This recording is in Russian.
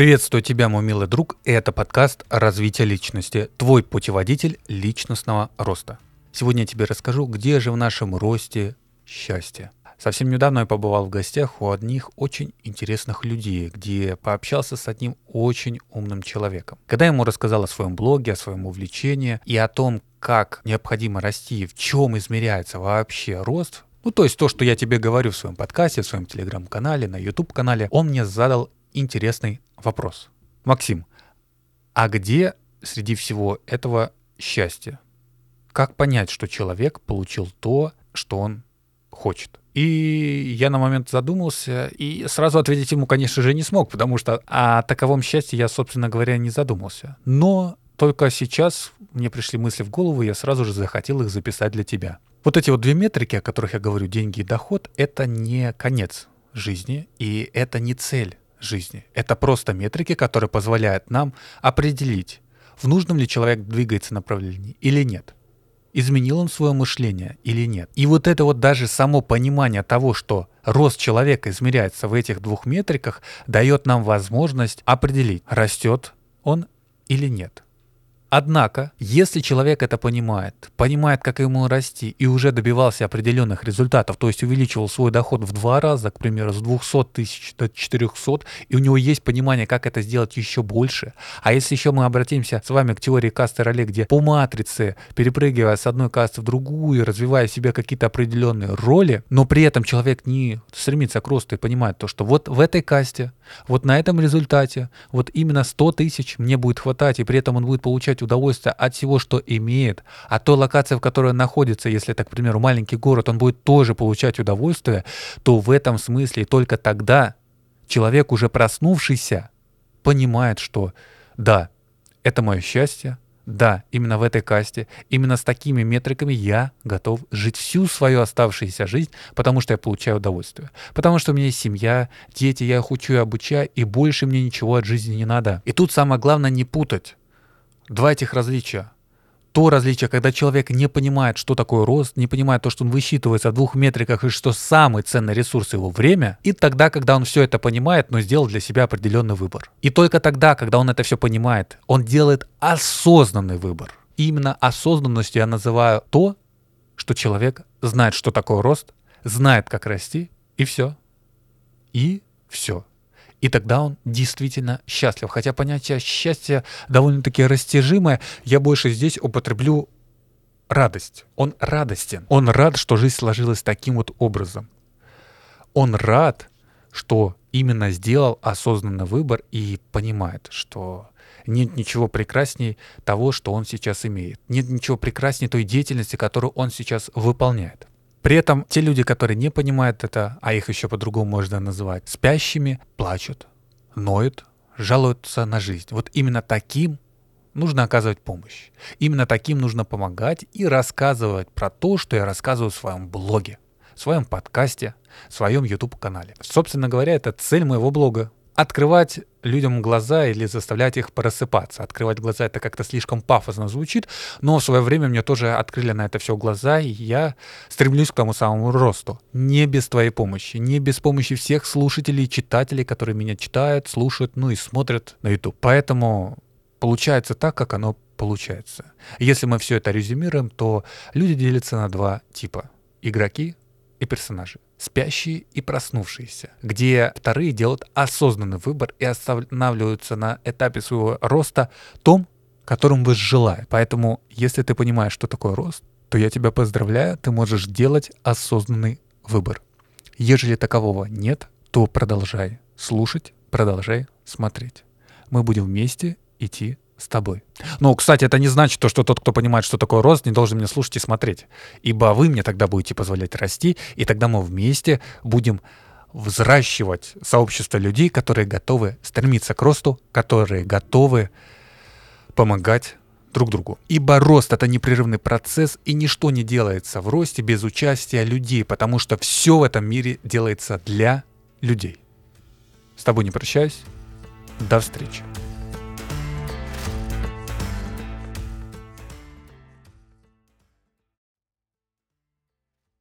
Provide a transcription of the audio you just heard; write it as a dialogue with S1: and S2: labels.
S1: Приветствую тебя, мой милый друг, это подкаст «Развитие личности», твой путеводитель личностного роста. Сегодня я тебе расскажу, где же в нашем росте счастье. Совсем недавно я побывал в гостях у одних очень интересных людей, где пообщался с одним очень умным человеком. Когда я ему рассказал о своем блоге, о своем увлечении и о том, как необходимо расти, в чем измеряется вообще рост, ну, то есть то, что я тебе говорю в своем подкасте, в своем телеграм-канале, на YouTube-канале, он мне задал интересный вопрос. Максим, а где среди всего этого счастье? Как понять, что человек получил то, что он хочет? И я на момент задумался, и сразу ответить ему, конечно же, не смог, потому что о таковом счастье я, собственно говоря, не задумался. Но только сейчас мне пришли мысли в голову, и я сразу же захотел их записать для тебя. Вот эти вот две метрики, о которых я говорю, деньги и доход, это не конец жизни, и это не цель жизни. Это просто метрики, которые позволяют нам определить, в нужном ли человек двигается направлении или нет. Изменил он свое мышление или нет. И вот это вот даже само понимание того, что рост человека измеряется в этих двух метриках, дает нам возможность определить, растет он или нет. Однако, если человек это понимает, понимает, как ему расти и уже добивался определенных результатов, то есть увеличивал свой доход в два раза, к примеру, с 200 тысяч до 400, и у него есть понимание, как это сделать еще больше, а если еще мы обратимся с вами к теории касты ролей, где по матрице, перепрыгивая с одной касты в другую, развивая в себе какие-то определенные роли, но при этом человек не стремится к росту и понимает то, что вот в этой касте, вот на этом результате, вот именно 100 тысяч мне будет хватать, и при этом он будет получать получать удовольствие от всего, что имеет, а той локации, в которой находится, если это, к примеру, маленький город, он будет тоже получать удовольствие, то в этом смысле только тогда человек, уже проснувшийся, понимает, что да, это мое счастье, да, именно в этой касте, именно с такими метриками я готов жить всю свою оставшуюся жизнь, потому что я получаю удовольствие. Потому что у меня есть семья, дети, я их учу и обучаю, и больше мне ничего от жизни не надо. И тут самое главное не путать два этих различия. То различие, когда человек не понимает, что такое рост, не понимает то, что он высчитывается в двух метриках и что самый ценный ресурс его время, и тогда, когда он все это понимает, но сделал для себя определенный выбор. И только тогда, когда он это все понимает, он делает осознанный выбор. И именно осознанностью я называю то, что человек знает, что такое рост, знает, как расти, и все. И все. И тогда он действительно счастлив. Хотя понятие счастья довольно-таки растяжимое, я больше здесь употреблю радость. Он радостен. Он рад, что жизнь сложилась таким вот образом. Он рад, что именно сделал осознанный выбор и понимает, что нет ничего прекрасней того, что он сейчас имеет. Нет ничего прекрасней той деятельности, которую он сейчас выполняет. При этом те люди, которые не понимают это, а их еще по-другому можно называть спящими, плачут, ноют, жалуются на жизнь. Вот именно таким нужно оказывать помощь. Именно таким нужно помогать и рассказывать про то, что я рассказываю в своем блоге, в своем подкасте, в своем YouTube-канале. Собственно говоря, это цель моего блога открывать людям глаза или заставлять их просыпаться. Открывать глаза это как-то слишком пафосно звучит, но в свое время мне тоже открыли на это все глаза, и я стремлюсь к тому самому росту. Не без твоей помощи, не без помощи всех слушателей читателей, которые меня читают, слушают, ну и смотрят на YouTube. Поэтому получается так, как оно получается. Если мы все это резюмируем, то люди делятся на два типа. Игроки и персонажи спящие и проснувшиеся, где вторые делают осознанный выбор и останавливаются на этапе своего роста том, которым вы желаете. Поэтому, если ты понимаешь, что такое рост, то я тебя поздравляю, ты можешь делать осознанный выбор. Ежели такового нет, то продолжай слушать, продолжай смотреть. Мы будем вместе идти с тобой. Ну, кстати, это не значит, то, что тот, кто понимает, что такое рост, не должен меня слушать и смотреть. Ибо вы мне тогда будете позволять расти, и тогда мы вместе будем взращивать сообщество людей, которые готовы стремиться к росту, которые готовы помогать друг другу. Ибо рост — это непрерывный процесс, и ничто не делается в росте без участия людей, потому что все в этом мире делается для людей. С тобой не прощаюсь. До встречи.